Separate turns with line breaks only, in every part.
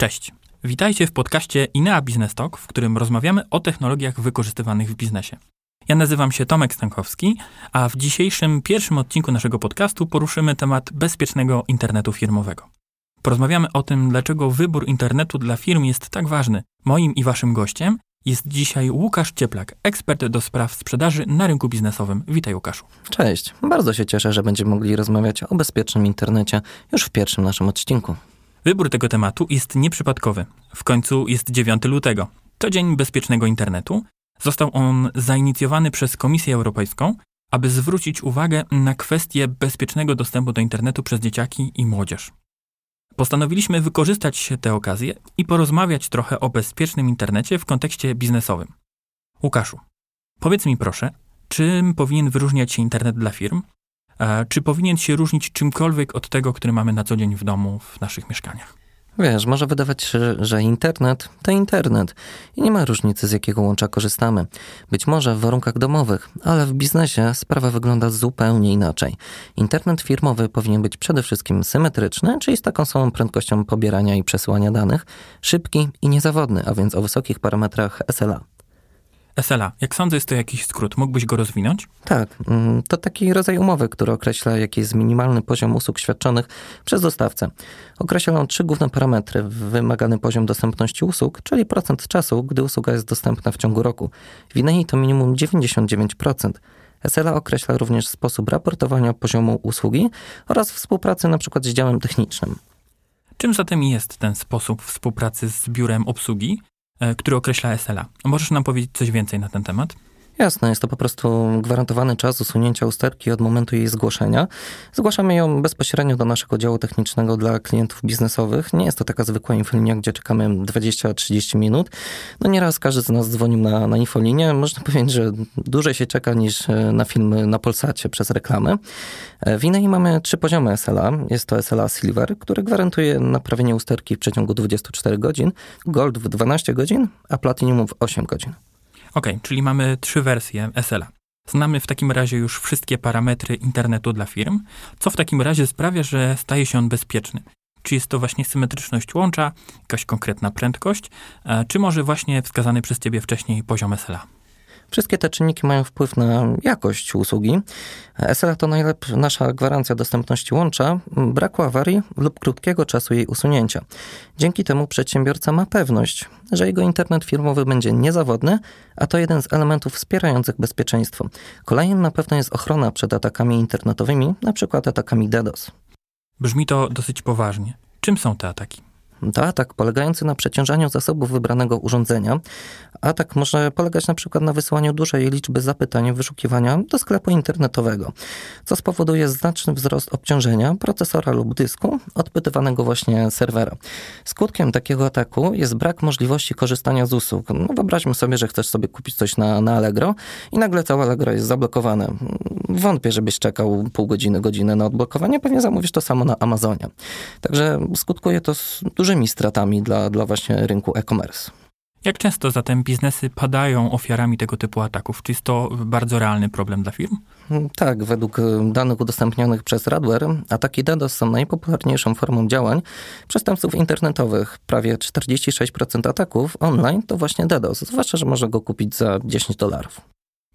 Cześć. Witajcie w podcaście Inea Business Talk, w którym rozmawiamy o technologiach wykorzystywanych w biznesie. Ja nazywam się Tomek Stankowski, a w dzisiejszym pierwszym odcinku naszego podcastu poruszymy temat bezpiecznego internetu firmowego. Porozmawiamy o tym, dlaczego wybór internetu dla firm jest tak ważny. Moim i waszym gościem jest dzisiaj Łukasz Cieplak, ekspert do spraw sprzedaży na rynku biznesowym. Witaj Łukaszu.
Cześć. Bardzo się cieszę, że będziemy mogli rozmawiać o bezpiecznym internecie już w pierwszym naszym odcinku.
Wybór tego tematu jest nieprzypadkowy. W końcu jest 9 lutego. To Dzień Bezpiecznego Internetu. Został on zainicjowany przez Komisję Europejską, aby zwrócić uwagę na kwestię bezpiecznego dostępu do internetu przez dzieciaki i młodzież. Postanowiliśmy wykorzystać tę okazję i porozmawiać trochę o bezpiecznym internecie w kontekście biznesowym. Łukaszu, powiedz mi proszę, czym powinien wyróżniać się internet dla firm? Czy powinien się różnić czymkolwiek od tego, który mamy na co dzień w domu, w naszych mieszkaniach?
Wiesz, może wydawać się, że internet to internet i nie ma różnicy, z jakiego łącza korzystamy. Być może w warunkach domowych, ale w biznesie sprawa wygląda zupełnie inaczej. Internet firmowy powinien być przede wszystkim symetryczny, czyli z taką samą prędkością pobierania i przesyłania danych, szybki i niezawodny, a więc o wysokich parametrach SLA.
SLA. Jak sądzę, jest to jakiś skrót. Mógłbyś go rozwinąć?
Tak. Mm, to taki rodzaj umowy, który określa, jaki jest minimalny poziom usług świadczonych przez dostawcę. Określa on trzy główne parametry. Wymagany poziom dostępności usług, czyli procent czasu, gdy usługa jest dostępna w ciągu roku. W Inei to minimum 99%. SLA określa również sposób raportowania poziomu usługi oraz współpracy np. z działem technicznym.
Czym zatem jest ten sposób współpracy z biurem obsługi? E, który określa SLA. Możesz nam powiedzieć coś więcej na ten temat?
Jasne, jest to po prostu gwarantowany czas usunięcia usterki od momentu jej zgłoszenia. Zgłaszamy ją bezpośrednio do naszego działu technicznego dla klientów biznesowych. Nie jest to taka zwykła infolinia, gdzie czekamy 20-30 minut. No nieraz każdy z nas dzwonił na, na infolinię. Można powiedzieć, że dłużej się czeka niż e, na filmy na Polsacie przez reklamę. E, w Inei mamy trzy poziomy SLA. Jest to SLA Silver, który gwarantuje naprawienie usterki w przeciągu 24 godzin, Gold w 12 godzin, a Platinum w 8 godzin.
Ok, czyli mamy trzy wersje SLA. Znamy w takim razie już wszystkie parametry internetu dla firm, co w takim razie sprawia, że staje się on bezpieczny. Czy jest to właśnie symetryczność łącza, jakaś konkretna prędkość, e, czy może właśnie wskazany przez Ciebie wcześniej poziom SLA?
Wszystkie te czynniki mają wpływ na jakość usługi. SLA to najlepsza nasza gwarancja dostępności łącza, braku awarii lub krótkiego czasu jej usunięcia. Dzięki temu przedsiębiorca ma pewność, że jego internet firmowy będzie niezawodny, a to jeden z elementów wspierających bezpieczeństwo. Kolejnym na pewno jest ochrona przed atakami internetowymi, np. atakami DDoS.
Brzmi to dosyć poważnie. Czym są te ataki?
To atak polegający na przeciążaniu zasobów wybranego urządzenia. Atak może polegać na przykład na wysyłaniu dużej liczby zapytań wyszukiwania do sklepu internetowego, co spowoduje znaczny wzrost obciążenia procesora lub dysku odpytywanego właśnie serwera. Skutkiem takiego ataku jest brak możliwości korzystania z usług. No, wyobraźmy sobie, że chcesz sobie kupić coś na, na Allegro i nagle całe Allegro jest zablokowane. Wątpię, żebyś czekał pół godziny, godzinę na odblokowanie, pewnie zamówisz to samo na Amazonie. Także skutkuje to dużym dużymi stratami dla, dla właśnie rynku e-commerce.
Jak często zatem biznesy padają ofiarami tego typu ataków? Czy jest to bardzo realny problem dla firm?
Tak, według danych udostępnionych przez Radware, ataki DDoS są najpopularniejszą formą działań przestępców internetowych. Prawie 46% ataków online to właśnie DDoS, zwłaszcza, że można go kupić za 10 dolarów.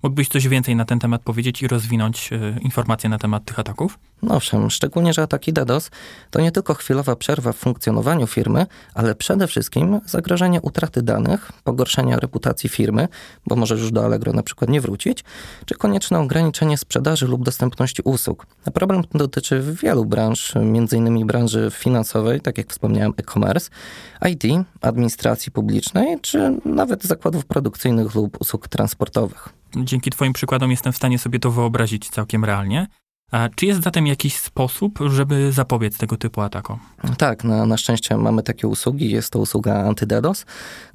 Mógłbyś coś więcej na ten temat powiedzieć i rozwinąć y, informacje na temat tych ataków?
No owszem, szczególnie, że ataki DDoS to nie tylko chwilowa przerwa w funkcjonowaniu firmy, ale przede wszystkim zagrożenie utraty danych, pogorszenia reputacji firmy, bo możesz już do Allegro na przykład nie wrócić, czy konieczne ograniczenie sprzedaży lub dostępności usług. Problem dotyczy wielu branż, m.in. branży finansowej, tak jak wspomniałem, e-commerce, IT, administracji publicznej, czy nawet zakładów produkcyjnych lub usług transportowych
dzięki Twoim przykładom jestem w stanie sobie to wyobrazić całkiem realnie. A czy jest zatem jakiś sposób, żeby zapobiec tego typu atakom?
Tak, na, na szczęście mamy takie usługi. Jest to usługa AntyDDoS,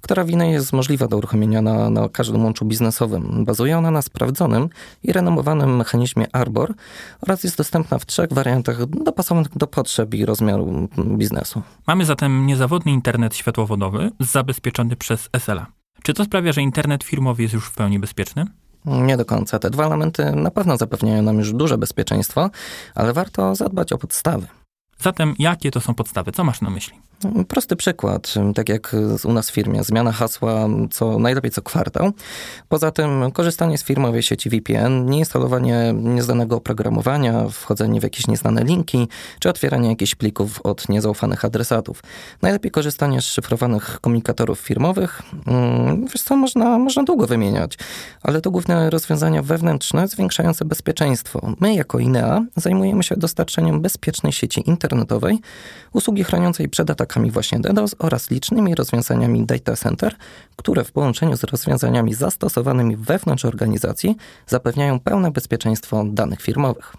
która w jest możliwa do uruchomienia na, na każdym łączu biznesowym. Bazuje ona na sprawdzonym i renomowanym mechanizmie Arbor oraz jest dostępna w trzech wariantach dopasowanych do potrzeb i rozmiaru biznesu.
Mamy zatem niezawodny internet światłowodowy zabezpieczony przez SLA. Czy to sprawia, że internet firmowy jest już w pełni bezpieczny?
Nie do końca. Te dwa elementy na pewno zapewniają nam już duże bezpieczeństwo, ale warto zadbać o podstawy.
Zatem jakie to są podstawy? Co masz na myśli?
Prosty przykład, tak jak u nas w firmie, zmiana hasła co najlepiej co kwartał. Poza tym korzystanie z firmowej sieci VPN, nieinstalowanie nieznanego oprogramowania, wchodzenie w jakieś nieznane linki, czy otwieranie jakichś plików od niezaufanych adresatów. Najlepiej korzystanie z szyfrowanych komunikatorów firmowych. Mm, wiesz co, można, można długo wymieniać, ale to główne rozwiązania wewnętrzne zwiększające bezpieczeństwo. My jako INEA zajmujemy się dostarczeniem bezpiecznej sieci internetowej, usługi chroniącej przed atakami atakami właśnie DDoS oraz licznymi rozwiązaniami data center, które w połączeniu z rozwiązaniami zastosowanymi wewnątrz organizacji zapewniają pełne bezpieczeństwo danych firmowych.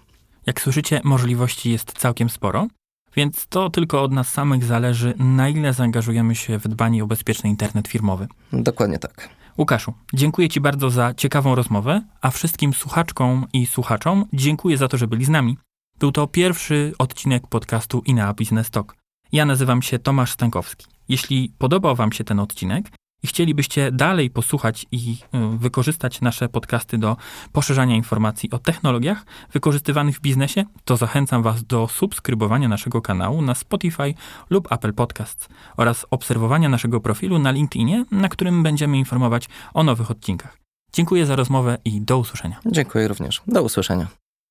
Jak słyszycie, możliwości jest całkiem sporo, więc to tylko od nas samych zależy, na ile zaangażujemy się w dbanie o bezpieczny internet firmowy.
Dokładnie tak.
Łukaszu, dziękuję Ci bardzo za ciekawą rozmowę, a wszystkim słuchaczkom i słuchaczom dziękuję za to, że byli z nami. Był to pierwszy odcinek podcastu INA Business Talk. Ja nazywam się Tomasz Stankowski. Jeśli podobał Wam się ten odcinek i chcielibyście dalej posłuchać i y, wykorzystać nasze podcasty do poszerzania informacji o technologiach wykorzystywanych w biznesie, to zachęcam Was do subskrybowania naszego kanału na Spotify lub Apple Podcasts oraz obserwowania naszego profilu na LinkedInie, na którym będziemy informować o nowych odcinkach. Dziękuję za rozmowę i do usłyszenia.
Dziękuję również. Do usłyszenia.